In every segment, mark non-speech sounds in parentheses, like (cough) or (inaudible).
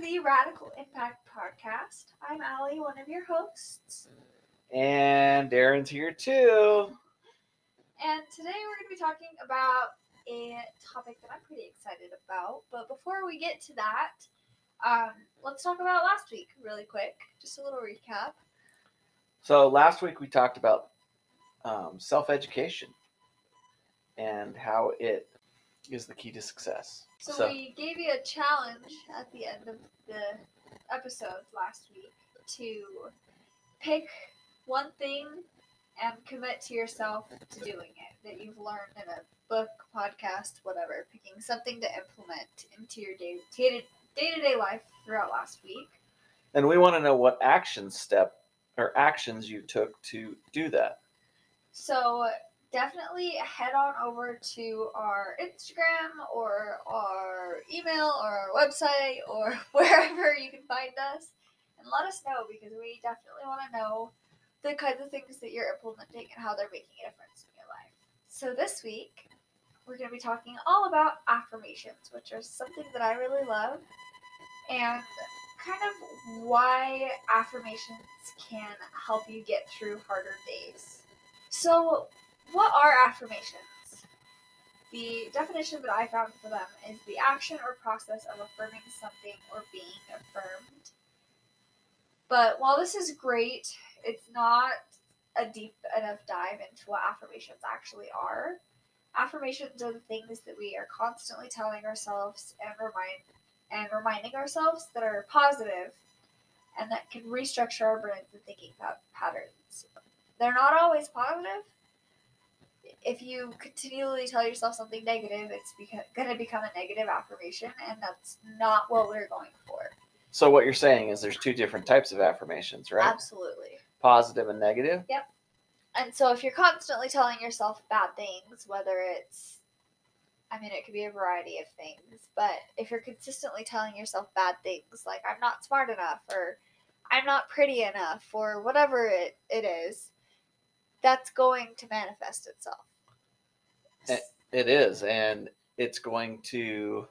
the Radical Impact Podcast. I'm Allie, one of your hosts. And Darren's here too. And today we're going to be talking about a topic that I'm pretty excited about. But before we get to that, um, let's talk about last week really quick. Just a little recap. So last week we talked about um, self-education and how it is the key to success. So, we gave you a challenge at the end of the episode last week to pick one thing and commit to yourself to doing it that you've learned in a book, podcast, whatever. Picking something to implement into your day day to day life throughout last week. and we want to know what action step or actions you took to do that. So definitely head on over to our Instagram or our email or our website or (laughs) wherever you can find us and let us know because we definitely want to know the kinds of things that you're implementing and how they're making a difference in your life. So this week we're going to be talking all about affirmations, which are something that I really love and kind of why affirmations can help you get through harder days. So, what are affirmations? The definition that I found for them is the action or process of affirming something or being affirmed. But while this is great, it's not a deep enough dive into what affirmations actually are. Affirmations are the things that we are constantly telling ourselves and remind and reminding ourselves that are positive and that can restructure our brains and thinking patterns. They're not always positive. If you continually tell yourself something negative, it's beca- going to become a negative affirmation, and that's not what we're going for. So what you're saying is there's two different types of affirmations, right? Absolutely. Positive and negative. Yep. And so if you're constantly telling yourself bad things, whether it's I mean it could be a variety of things, but if you're consistently telling yourself bad things like I'm not smart enough or I'm not pretty enough or whatever it, it is, that's going to manifest itself. It is, and it's going to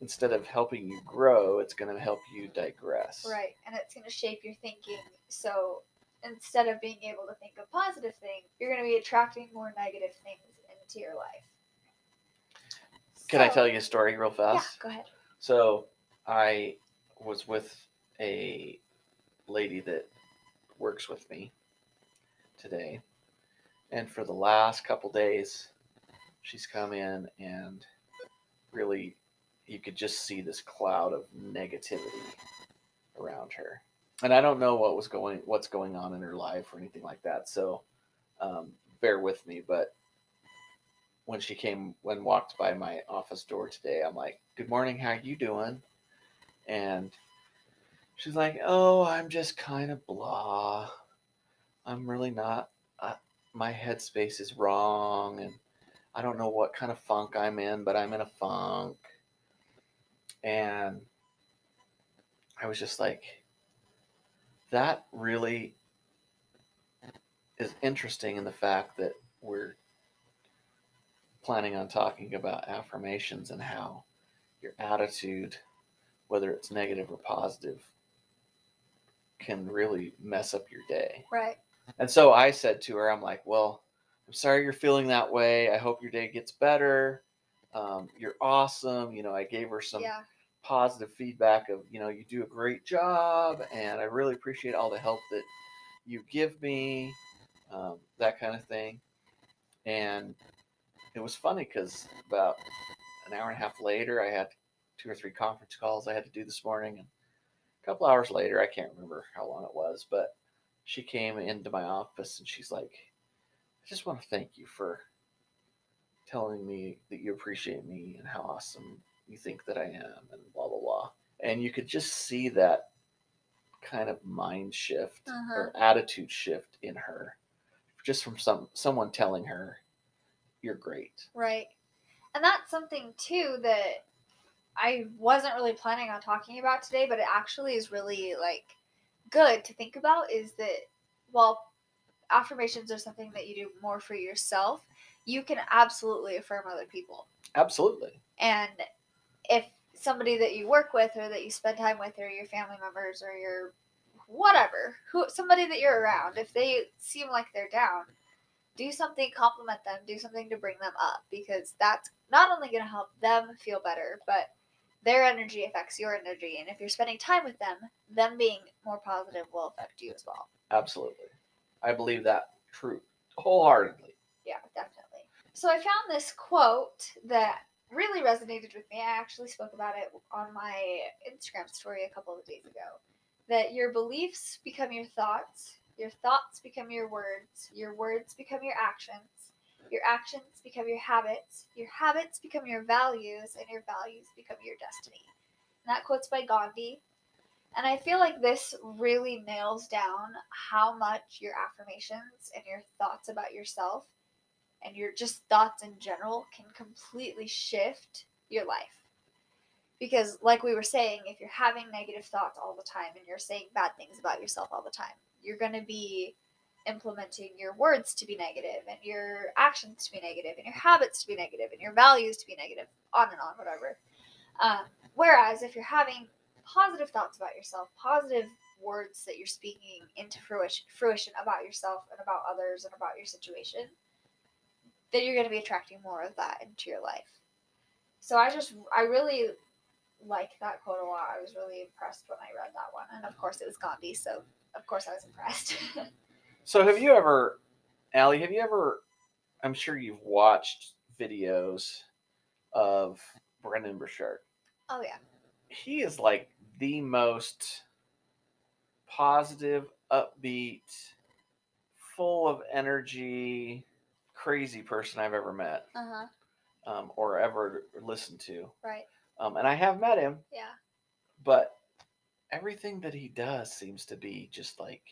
instead of helping you grow, it's going to help you digress. Right. And it's going to shape your thinking. So instead of being able to think of positive things, you're going to be attracting more negative things into your life. Can I tell you a story real fast? Yeah, go ahead. So I was with a lady that works with me today, and for the last couple days, she's come in and really, you could just see this cloud of negativity around her. And I don't know what was going, what's going on in her life or anything like that. So um, bear with me, but when she came when walked by my office door today i'm like good morning how you doing and she's like oh i'm just kind of blah i'm really not uh, my headspace is wrong and i don't know what kind of funk i'm in but i'm in a funk and i was just like that really is interesting in the fact that we're planning on talking about affirmations and how your attitude, whether it's negative or positive, can really mess up your day. Right. And so I said to her, I'm like, well, I'm sorry you're feeling that way. I hope your day gets better. Um, you're awesome. You know, I gave her some yeah. positive feedback of, you know, you do a great job and I really appreciate all the help that you give me, um, that kind of thing. And it was funny because about an hour and a half later, I had two or three conference calls I had to do this morning. And a couple hours later, I can't remember how long it was, but she came into my office and she's like, I just want to thank you for telling me that you appreciate me and how awesome you think that I am and blah, blah, blah. And you could just see that kind of mind shift Uh-huh. or attitude shift in her just from some someone telling her you're great. Right. And that's something too that I wasn't really planning on talking about today, but it actually is really like good to think about is that while affirmations are something that you do more for yourself, you can absolutely affirm other people. Absolutely. And if somebody that you work with or that you spend time with or your family members or your whatever, who somebody that you're around, if they seem like they're down, do something compliment them, do something to bring them up because that's not only going to help them feel better, but their energy affects your energy and if you're spending time with them, them being more positive will affect you as well. Absolutely. I believe that true wholeheartedly. Yeah, definitely. So I found this quote that really resonated with me. I actually spoke about it on my Instagram story a couple of days ago. That your beliefs become your thoughts, your thoughts become your words, your words become your actions, your actions become your habits, your habits become your values, and your values become your destiny. And that quote's by Gandhi. And I feel like this really nails down how much your affirmations and your thoughts about yourself and your just thoughts in general can completely shift your life. Because, like we were saying, if you're having negative thoughts all the time and you're saying bad things about yourself all the time, you're going to be implementing your words to be negative and your actions to be negative and your habits to be negative and your values to be negative, on and on, whatever. Um, whereas if you're having positive thoughts about yourself, positive words that you're speaking into fruition, fruition about yourself and about others and about your situation, then you're going to be attracting more of that into your life. So I just, I really like that quote a lot. I was really impressed when I read that one. And of course, it was Gandhi. So, of course, I was impressed. (laughs) so, have you ever, Allie, have you ever, I'm sure you've watched videos of Brendon Burchard. Oh, yeah. He is like the most positive, upbeat, full of energy, crazy person I've ever met. Uh-huh. Um, or ever listened to. Right. Um, and I have met him. Yeah. But everything that he does seems to be just like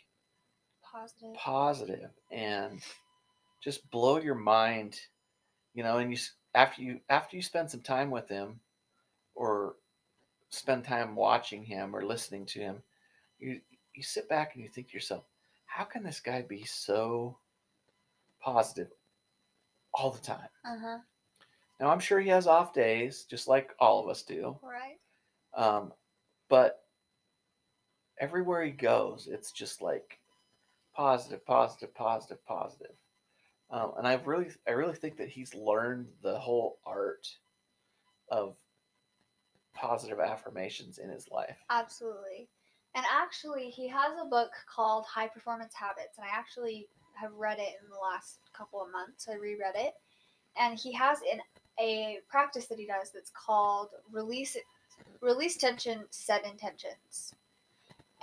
positive, positive, and just blow your mind. You know, and you after you after you spend some time with him, or spend time watching him or listening to him, you you sit back and you think to yourself, how can this guy be so positive all the time. Uh-huh. Now I'm sure he has off days, just like all of us do. Right. Um, but everywhere he goes, it's just like positive, positive, positive, positive. Um, and I really, I really think that he's learned the whole art of positive affirmations in his life. Absolutely. And actually, he has a book called High Performance Habits, and I actually have read it in the last couple of months. I reread it, and he has in a practice that he does that's called release release tension, set intentions,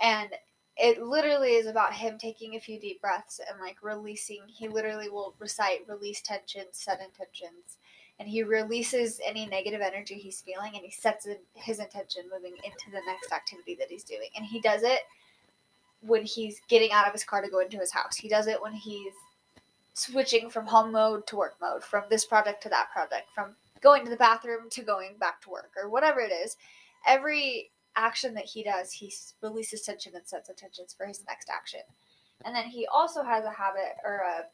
and it literally is about him taking a few deep breaths and like releasing. He literally will recite release tension, set intentions, and he releases any negative energy he's feeling and he sets his intention moving into the next activity that he's doing. And he does it when he's getting out of his car to go into his house. He does it when he's switching from home mode to work mode, from this project to that project, from going to the bathroom to going back to work, or whatever it is. Every action that he does, he releases tension and sets intentions for his next action. And then he also has a habit, or a,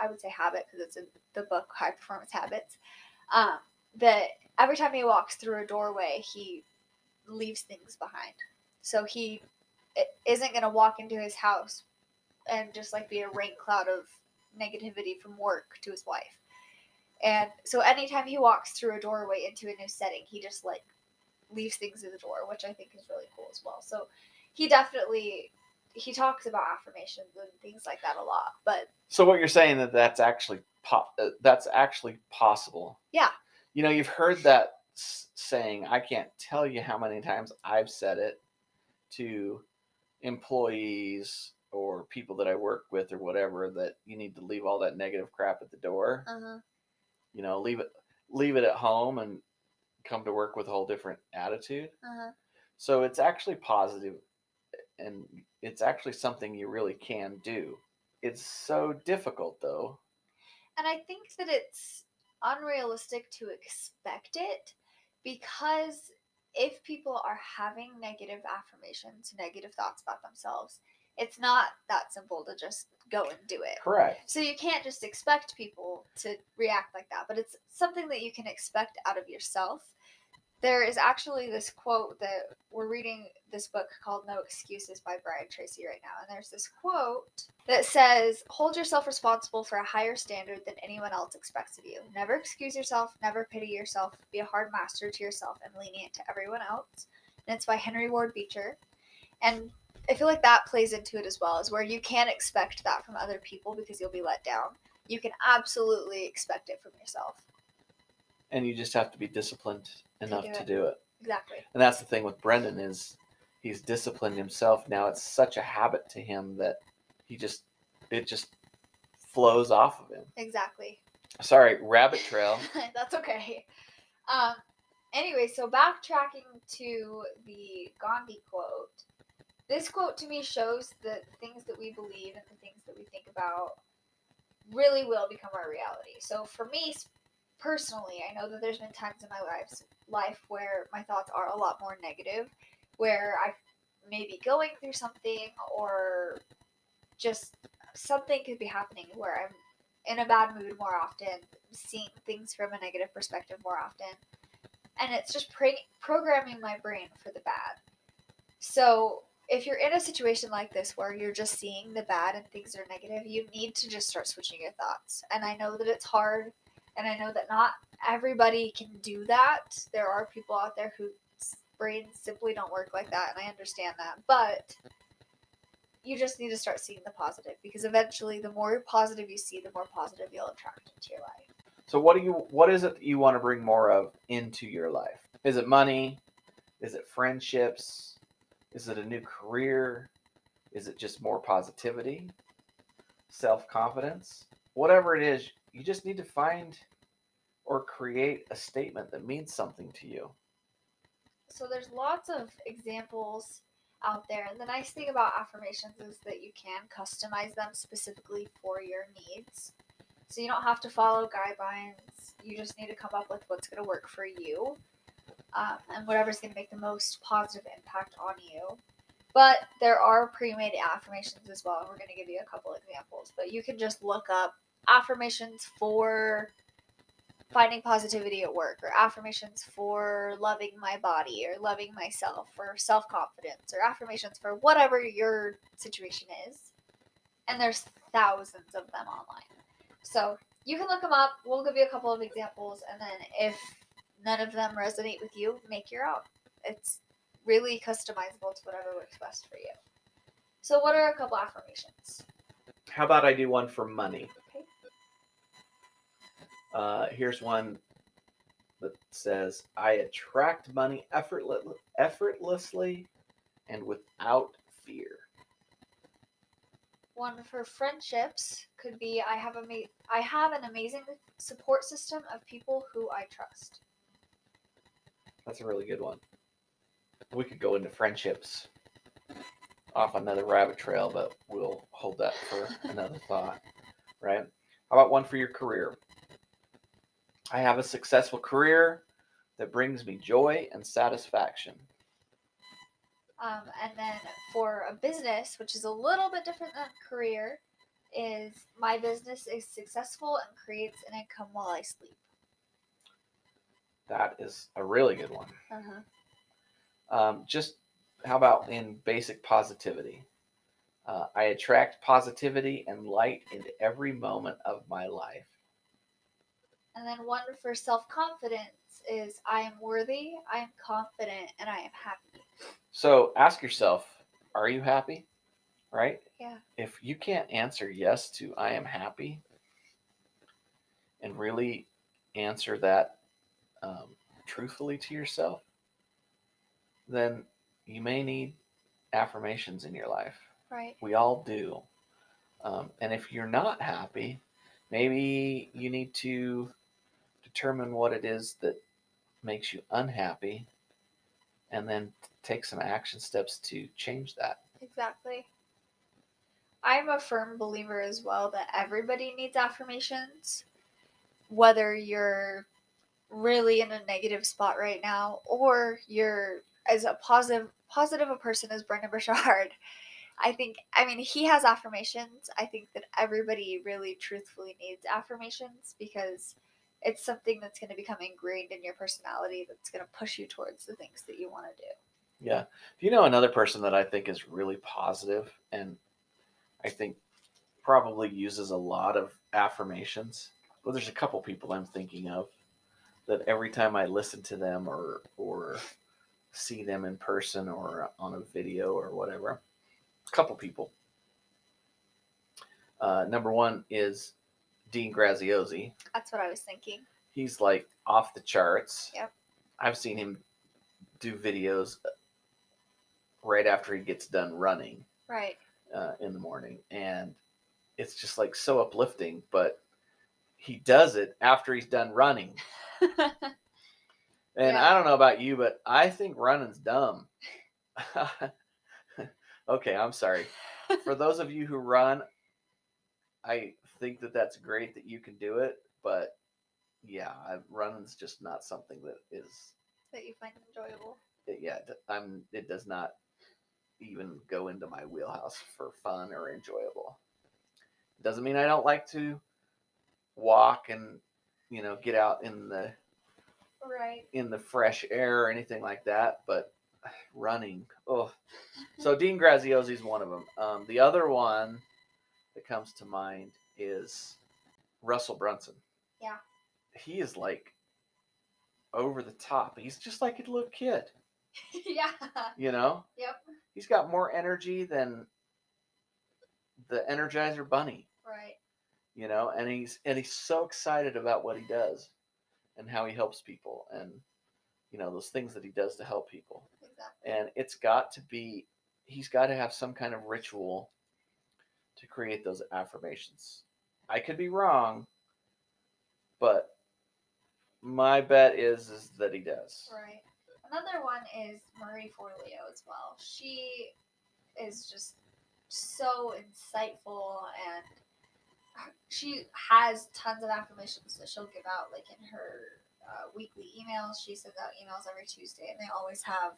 I would say habit because it's in the book High Performance Habits, um, that every time he walks through a doorway, he leaves things behind. So he isn't going to walk into his house and just like be a rain cloud of negativity from work to his wife. And so anytime he walks through a doorway into a new setting, he just like leaves things in the door, which I think is really cool as well. So he definitely he talks about affirmations and things like that a lot. But so what you're saying that that's actually po- uh, that's actually possible. Yeah. You know, you've heard that saying. I can't tell you how many times I've said it to employees or people that I work with or whatever that you need to leave all that negative crap at the door. Uh-huh. You know, leave it leave it at home and come to work with a whole different attitude. Uh-huh. So it's actually positive and it's actually something you really can do. It's so difficult though. And I think that it's unrealistic to expect it because if people are having negative affirmations, negative thoughts about themselves, it's not that simple to just go and do it. Correct. So you can't just expect people to react like that, but it's something that you can expect out of yourself there is actually this quote that we're reading this book called No Excuses by Brian Tracy right now. And there's this quote that says, Hold yourself responsible for a higher standard than anyone else expects of you. Never excuse yourself, never pity yourself, be a hard master to yourself and lenient to everyone else. And it's by Henry Ward Beecher. And I feel like that plays into it as well, is where you can't expect that from other people because you'll be let down. You can absolutely expect it from yourself. And you just have to be disciplined enough do to do it. Exactly. And that's the thing with Brendon is he's disciplined himself. Now it's such a habit to him that he just it just flows off of him. Exactly. Sorry, rabbit trail. (laughs) That's okay. Um, anyway, so backtracking to the Gandhi quote, this quote to me shows that the things that we believe and the things that we think about really will become our reality. So for me personally, I know that there's been times in my life life where my thoughts are a lot more negative, where I may be going through something or just something could be happening where I'm in a bad mood more often, seeing things from a negative perspective more often. And it's just pre- programming my brain for the bad. So, if you're in a situation like this where you're just seeing the bad and things are negative, you need to just start switching your thoughts. And I know that it's hard, and I know that not everybody can do that. There are people out there whose brains simply don't work like that, and I understand that. But you just need to start seeing the positive because eventually the more positive you see the more positive you'll attract into your life So what do you what is it that you want to bring more of into your life? Is it money? Is it friendships? Is it a new career? Is it just more positivity? Self-confidence? Whatever it is, you just need to find or create a statement that means something to you. so there's lots of examples out there and the nice thing about affirmations is that you can customize them specifically for your needs. So you don't have to follow guidelines. You just need to come up with what's going to work for you um, and whatever's going to make the most positive impact on you. But there are pre-made affirmations as well and we're going to give you a couple examples but you can just look up affirmations for finding positivity at work or affirmations for loving my body or loving myself or self-confidence or affirmations for whatever your situation is. And there's thousands of them online. So you can look them up. We'll give you a couple of examples. And then if none of them resonate with you make your own. It's really customizable to whatever works best for you. So what are a couple affirmations? How about I do one for money? Uh, here's one that says, I attract money effortless, effortlessly and without fear. One for friendships could be I have a ma- I have an amazing support system of people who I trust. That's a really good one. We could go into friendships off another rabbit trail, but we'll hold that for another (laughs) thought, right? How about one for your career? I have a successful career that brings me joy and satisfaction. Um, and then for a business, which is a little bit different than career, is my business is successful and creates an income while I sleep. That is a really good one. Uh-huh. Um, just how about in basic positivity? Uh, I attract positivity and light into every moment of my life. And then one for self confidence is I am worthy, I am confident, and I am happy. So ask yourself, are you happy? Right? Yeah. If you can't answer yes to I am happy and really answer that um, truthfully to yourself, then you may need affirmations in your life. Right. We all do. Um, and if you're not happy, maybe you need to determine what it is that makes you unhappy and then take some action steps to change that. Exactly. I'm a firm believer as well that everybody needs affirmations, whether you're really in a negative spot right now or you're as a positive positive a person as Brendon (laughs) Burchard. I think I mean he has affirmations. I think that everybody really truthfully needs affirmations because it's something that's going to become ingrained in your personality that's going to push you towards the things that you want to do. Yeah. Do you know another person that I think is really positive and I think probably uses a lot of affirmations? Well, there's a couple people I'm thinking of that every time I listen to them or or see them in person or on a video or whatever, a couple people. Uh, number one is Dean Graziosi. That's what I was thinking. He's like off the charts. Yep. I've seen him do videos right after he gets done running Right. uh, in the morning, and it's just like so uplifting. But he does it after he's done running, (laughs) and Yeah. I don't know about you, but I think running's dumb. (laughs) okay, I'm sorry. (laughs) For those of you who run, I think that that's great that you can do it, but yeah, I, running's just not something that is that you find enjoyable. it, yeah, I'm. It does not even go into my wheelhouse for fun or enjoyable. Doesn't mean I don't like to walk and you know get out in the Right. in the fresh air or anything like that, but (sighs) running. Oh, so Dean Graziosi is one of them. Um, the other one that comes to mind is Russell Brunson. Yeah. he is like over the top. He's just like a little kid. (laughs) yeah. You know, Yep. he's got more energy than the Energizer Bunny. Right. You know, and he's and he's so excited about what he does and how he helps people and you know those things that he does to help people. Exactly. And it's got to be he's got to have some kind of ritual to create those affirmations. I could be wrong, but my bet is is that he does. Right. Another one is Marie Forleo as well. She is just so insightful and she has tons of affirmations that she'll give out like in her uh, weekly emails. She sends out emails every Tuesday and they always have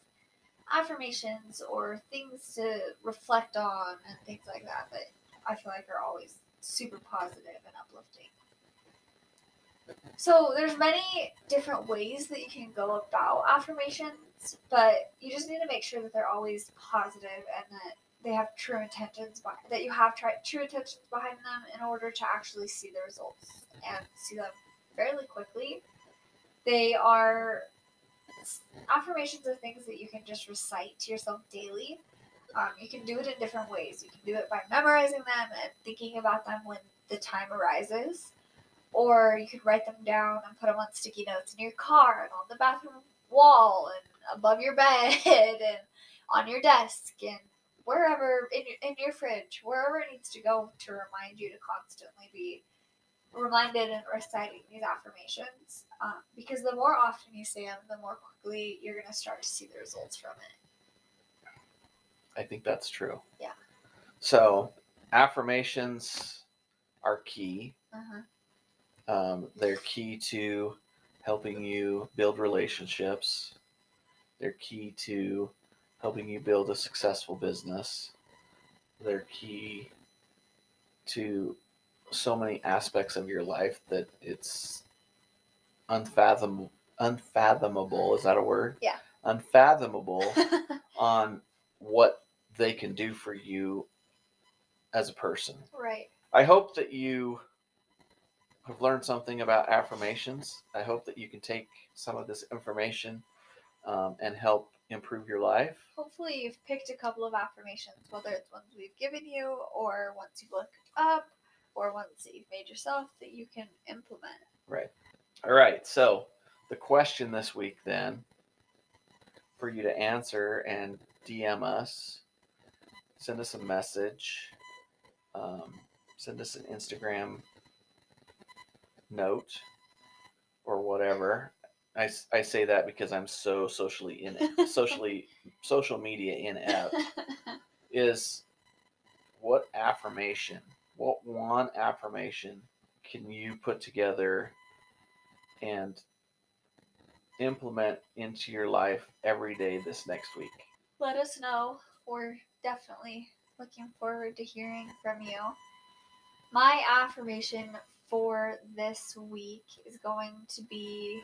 affirmations or things to reflect on and things like that that I feel like are always super positive and uplifting. So there's many different ways that you can go about affirmations, but you just need to make sure that they're always positive and that they have true intentions behind, that you have tri- true intentions behind them in order to actually see the results and see them fairly quickly. They are affirmations are things that you can just recite to yourself daily. Um, you can do it in different ways. You can do it by memorizing them and thinking about them when the time arises. Or you could write them down and put them on sticky notes in your car and on the bathroom wall and above your (laughs) bed and on your desk and wherever in your, in your fridge wherever it needs to go to remind you to constantly be reminded and reciting these affirmations. Um, because the more often you say them the more quickly you're going to start to see the results from it I think that's true. Yeah. So affirmations are key. uh-huh. Um, they're key to helping you build relationships. They're key to helping you build a successful business. They're key to so many aspects of your life that it's unfathomable. Unfathomable is that a word? Yeah. Unfathomable (laughs) on what they can do for you as a person. right I hope that you have learned something about affirmations. I hope that you can take some of this information um, and help improve your life. hopefully you've picked a couple of affirmations, whether it's ones we've given you or ones you've looked up or ones that you've made yourself that you can implement. Right. All right. So, the question this week then for you to answer and DM us, send us a message, um, send us an Instagram note or whatever. I, I say that because I'm so socially in it (laughs) socially social media inept. (laughs) is what affirmation, what one affirmation can you put together and implement into your life every day this next week? Let us know. We're definitely looking forward to hearing from you. My affirmation for this week is going to be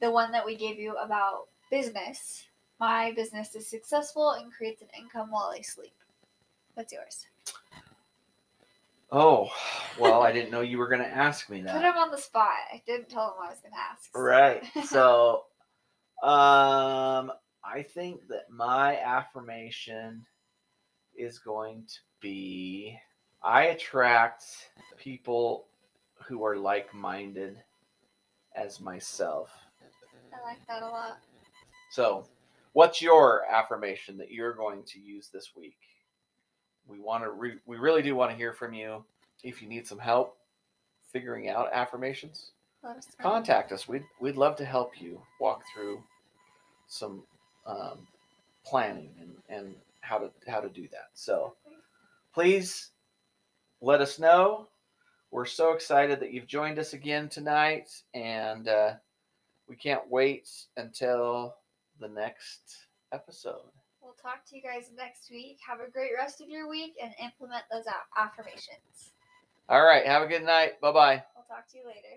the one that we gave you about business. My business is successful and creates an income while I sleep. What's yours? Oh, well, I (laughs) didn't know you were going to ask me that. Put him on the spot. I didn't tell him I was going to ask. so- Right. (laughs) So, um, I think that my affirmation is going to be I attract people who are like minded as myself. I like that a lot. So, what's your affirmation that you're going to use this week? We want to re- we really do want to hear from you. If you need some help figuring out affirmations, us contact us. We'd we'd love to help you walk through some um, planning and, and how to how to do that. So please let us know. We're so excited that you've joined us again tonight, and uh, we can't wait until the next episode. We'll talk to you guys next week. Have a great rest of your week and implement those affirmations. All right, have a good night. Bye bye. We'll talk to you later.